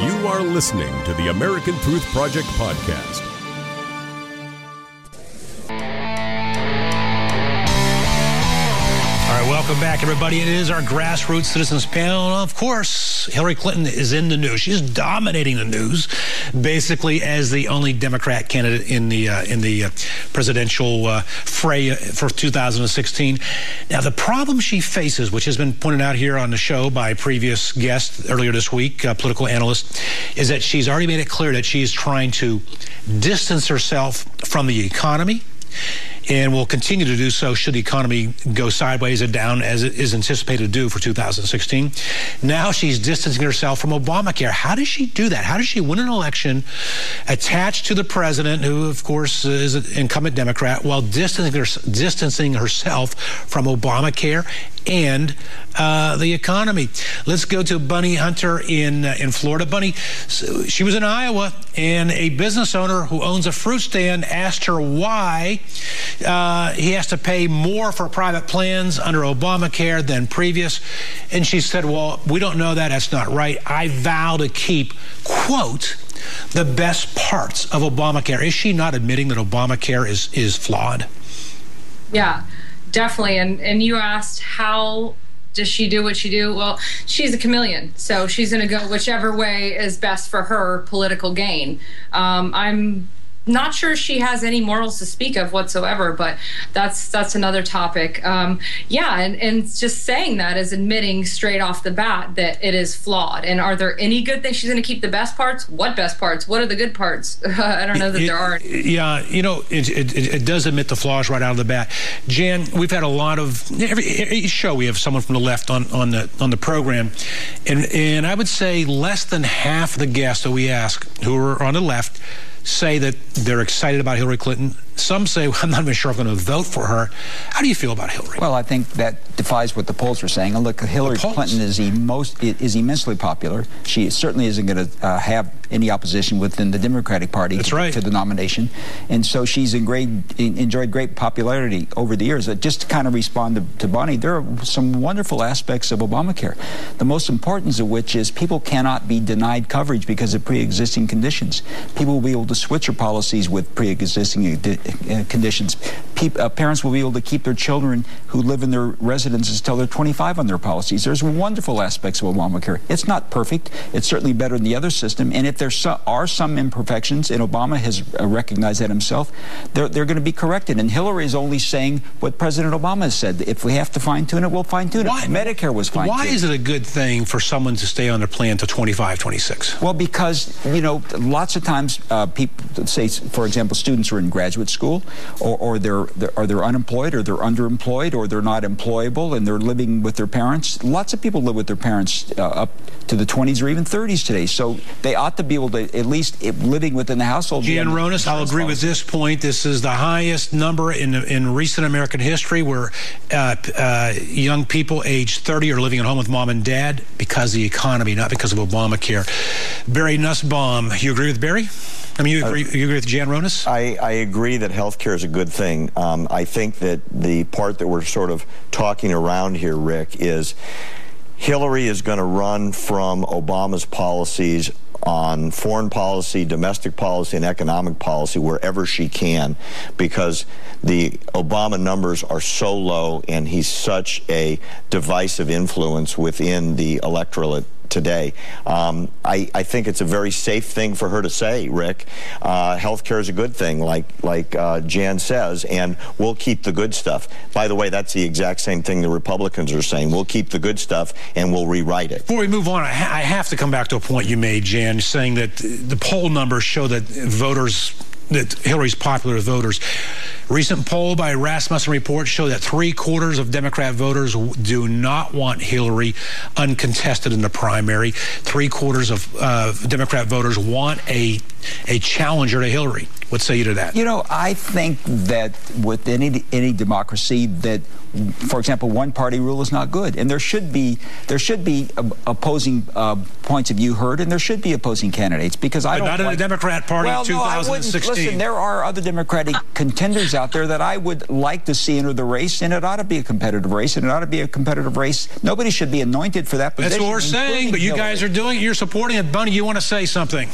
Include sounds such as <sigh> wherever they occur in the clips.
You are listening to the American Truth Project podcast. Welcome back, everybody. It is our grassroots citizens panel. Of course, Hillary Clinton is in the news. She's dominating the news, basically as the only Democrat candidate in the uh, in the uh, presidential uh, fray for 2016. Now, the problem she faces, which has been pointed out here on the show by previous guests earlier this week, political analyst, is that she's already made it clear that she's trying to distance herself from the economy and will continue to do so should the economy go sideways and down as it is anticipated to do for 2016. Now she's distancing herself from Obamacare. How does she do that? How does she win an election attached to the president, who, of course, is an incumbent Democrat, while distancing, her, distancing herself from Obamacare and uh, the economy. Let's go to Bunny Hunter in uh, in Florida. Bunny, so she was in Iowa, and a business owner who owns a fruit stand asked her why uh, he has to pay more for private plans under Obamacare than previous, and she said, "Well, we don't know that. That's not right. I vow to keep quote." The best parts of Obamacare. Is she not admitting that Obamacare is is flawed? Yeah definitely. And and you asked how does she do what she do? Well, she's a chameleon, so she's going to go whichever way is best for her political gain. Um, I'm not sure she has any morals to speak of whatsoever, but that's that's another topic. Um, yeah, and, and just saying that is admitting straight off the bat that it is flawed. And are there any good things? She's going to keep the best parts. What best parts? What are the good parts? <laughs> I don't know that it, there are. Yeah, you know, it, it, it, does admit the flaws right out of the bat. Jan, we've had a lot of every, every show we have someone from the left on on the on the program, and and I would say less than half the guests that we ask who are on the left say that they're excited about Hillary Clinton. Some say, well, I'm not even sure I'm going to vote for her. How do you feel about Hillary? Well, I think that defies what the polls are saying. And look, Hillary Clinton is, most, is immensely popular. She certainly isn't going to uh, have any opposition within the Democratic Party to, right. to, the nomination. And so she's in great, enjoyed great popularity over the years. Just to kind of respond to, to Bonnie, there are some wonderful aspects of Obamacare. The most important of which is people cannot be denied coverage because of pre-existing conditions. People will be able to switch their policies with pre-existing uh, conditions. Uh, parents will be able to keep their children who live in their residences until they're 25 on their policies. There's wonderful aspects of Obamacare. It's not perfect. It's certainly better than the other system. And if there are some imperfections, and Obama has uh, recognized that himself, they're, they're going to be corrected. And Hillary is only saying what President Obama has said. If we have to fine tune it, we'll fine tune it. Medicare was fine Why is it a good thing for someone to stay on their plan to 25, 26? Well, because, you know, lots of times uh, people say, for example, students are in graduate school or, or they're, they're, are they're unemployed or they're underemployed or they're not employable and they're living with their parents. Lots of people live with their parents uh, up to the 20s or even 30s today. So they ought to be able to at least living within the household. Jan Ronis, I'll agree with this point. This is the highest number in in recent American history where uh, uh, young people age 30 are living at home with mom and dad because of the economy, not because of Obamacare. Barry Nussbaum, you agree with Barry? I mean, you agree, you agree with Jan Ronis? I, I agree that health care is a good thing. Um, I think that the part that we're sort of talking around here, Rick, is Hillary is going to run from Obama's policies on foreign policy, domestic policy, and economic policy wherever she can because the Obama numbers are so low and he's such a divisive influence within the electorate today. Um, I, I, think it's a very safe thing for her to say, Rick. Uh, healthcare is a good thing, like like uh, Jan says, and we'll keep the good stuff. By the way, that's the exact same thing the Republicans are saying. We'll keep the good stuff and we'll rewrite it. Before we move on, I, ha- I have to come back to a point you made, Jan, saying that the poll numbers show that voters that Hillary's popular with voters. Recent poll by Rasmussen Report show that three quarters of Democrat voters do not want Hillary uncontested in the primary. Three quarters of uh, Democrat voters want a a challenger to Hillary. What say you to that? You know, I think that with any any democracy, that, for example, one party rule is not good, and there should be there should be opposing uh, points of view heard, and there should be opposing candidates because I but don't not in the Democrat Party well, in 2016. No, Listen, there are other Democratic contenders out there that I would like to see enter the race, and it ought to be a competitive race, and it ought to be a competitive race. Nobody should be anointed for that position. That's what we're saying, but you Hillary. guys are doing it. You're supporting it. Bunny, you want to say something?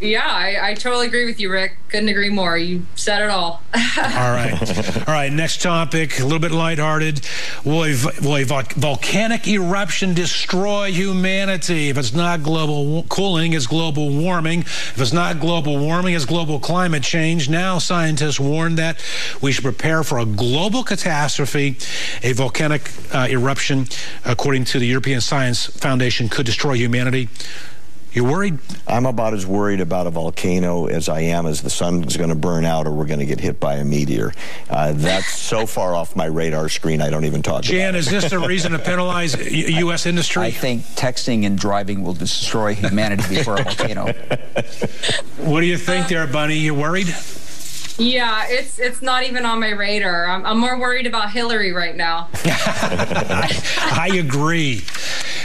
Yeah, I, I totally agree with you, Rick. Couldn't agree more. You said it all. <laughs> all right. All right. Next topic, a little bit lighthearted. Will a, will a volcanic eruption destroy humanity? If it's not global cooling, it's global warming. If it's not global warming, it's global climate change. Now, scientists warn that we should prepare for a global catastrophe. A volcanic uh, eruption, according to the European Science Foundation, could destroy humanity. You worried? I'm about as worried about a volcano as I am as the sun's going to burn out or we're going to get hit by a meteor. Uh, that's so <laughs> far off my radar screen, I don't even talk about it. Jan, is this a reason to penalize <laughs> U.S. industry? I think texting and driving will destroy humanity before a volcano. <laughs> What do you think there, Bunny? You worried? Yeah, it's it's not even on my radar. I'm, I'm more worried about Hillary right now. I agree.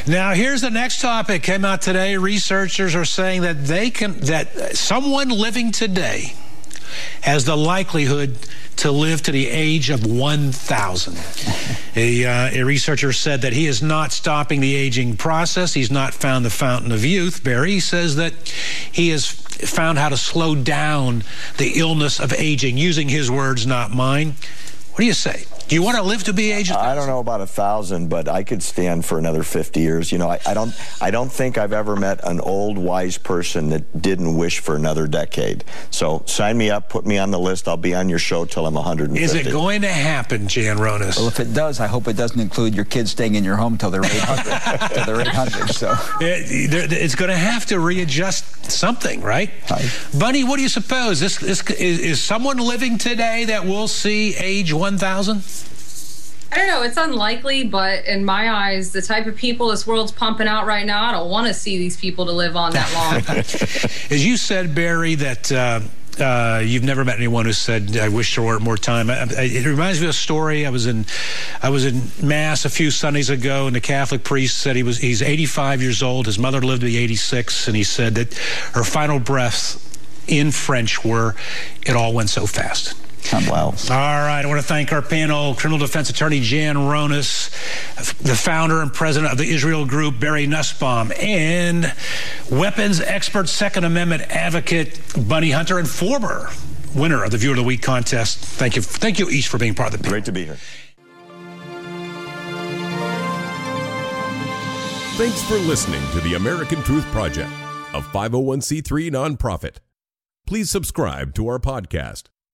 Now, here's the next topic came out today. Researchers are saying that they can that someone living today has the likelihood to live to the age of 1,000. A, uh, a, researcher said that he is not stopping the aging process. He's not found the fountain of youth, Barry. says that he has found how to slow down the illness of aging, using his words, not mine. What do you say? Do you want to live to be age? I don't know about a thousand, but I could stand for another fifty years. You know, I, I, don't. I don't think I've ever met an old wise person that didn't wish for another decade. So sign me up, put me on the list. I'll be on your show till I'm 150. Is it going to happen, Jan Ronis? Well, if it does, I hope it doesn't include your kids staying in your home till they're 800. <laughs> till they're 800. So it, it's going to have to readjust something, right? Hi. Bunny, what do you suppose? This, this is, is someone living today that will see age 1,000? I don't know. It's unlikely, but in my eyes, the type of people this world's pumping out right now, I don't want to see these people to live on that long. <laughs> As you said, Barry, that. Uh, uh, you've never met anyone who said, "I wish there were more time." I, I, it reminds me of a story. I was in, I was in mass a few Sundays ago, and the Catholic priest said he was he's 85 years old. His mother lived to be 86, and he said that her final breaths in French were, "It all went so fast." Wow. All right. I want to thank our panel, criminal defense attorney Jan Ronis, the founder and president of the Israel Group, Barry Nussbaum, and weapons expert, Second Amendment advocate, Bunny Hunter, and former winner of the Viewer of the Week contest. Thank you. Thank you each for being part of the panel. Great to be here. Thanks for listening to the American Truth Project, a 501c3 nonprofit. Please subscribe to our podcast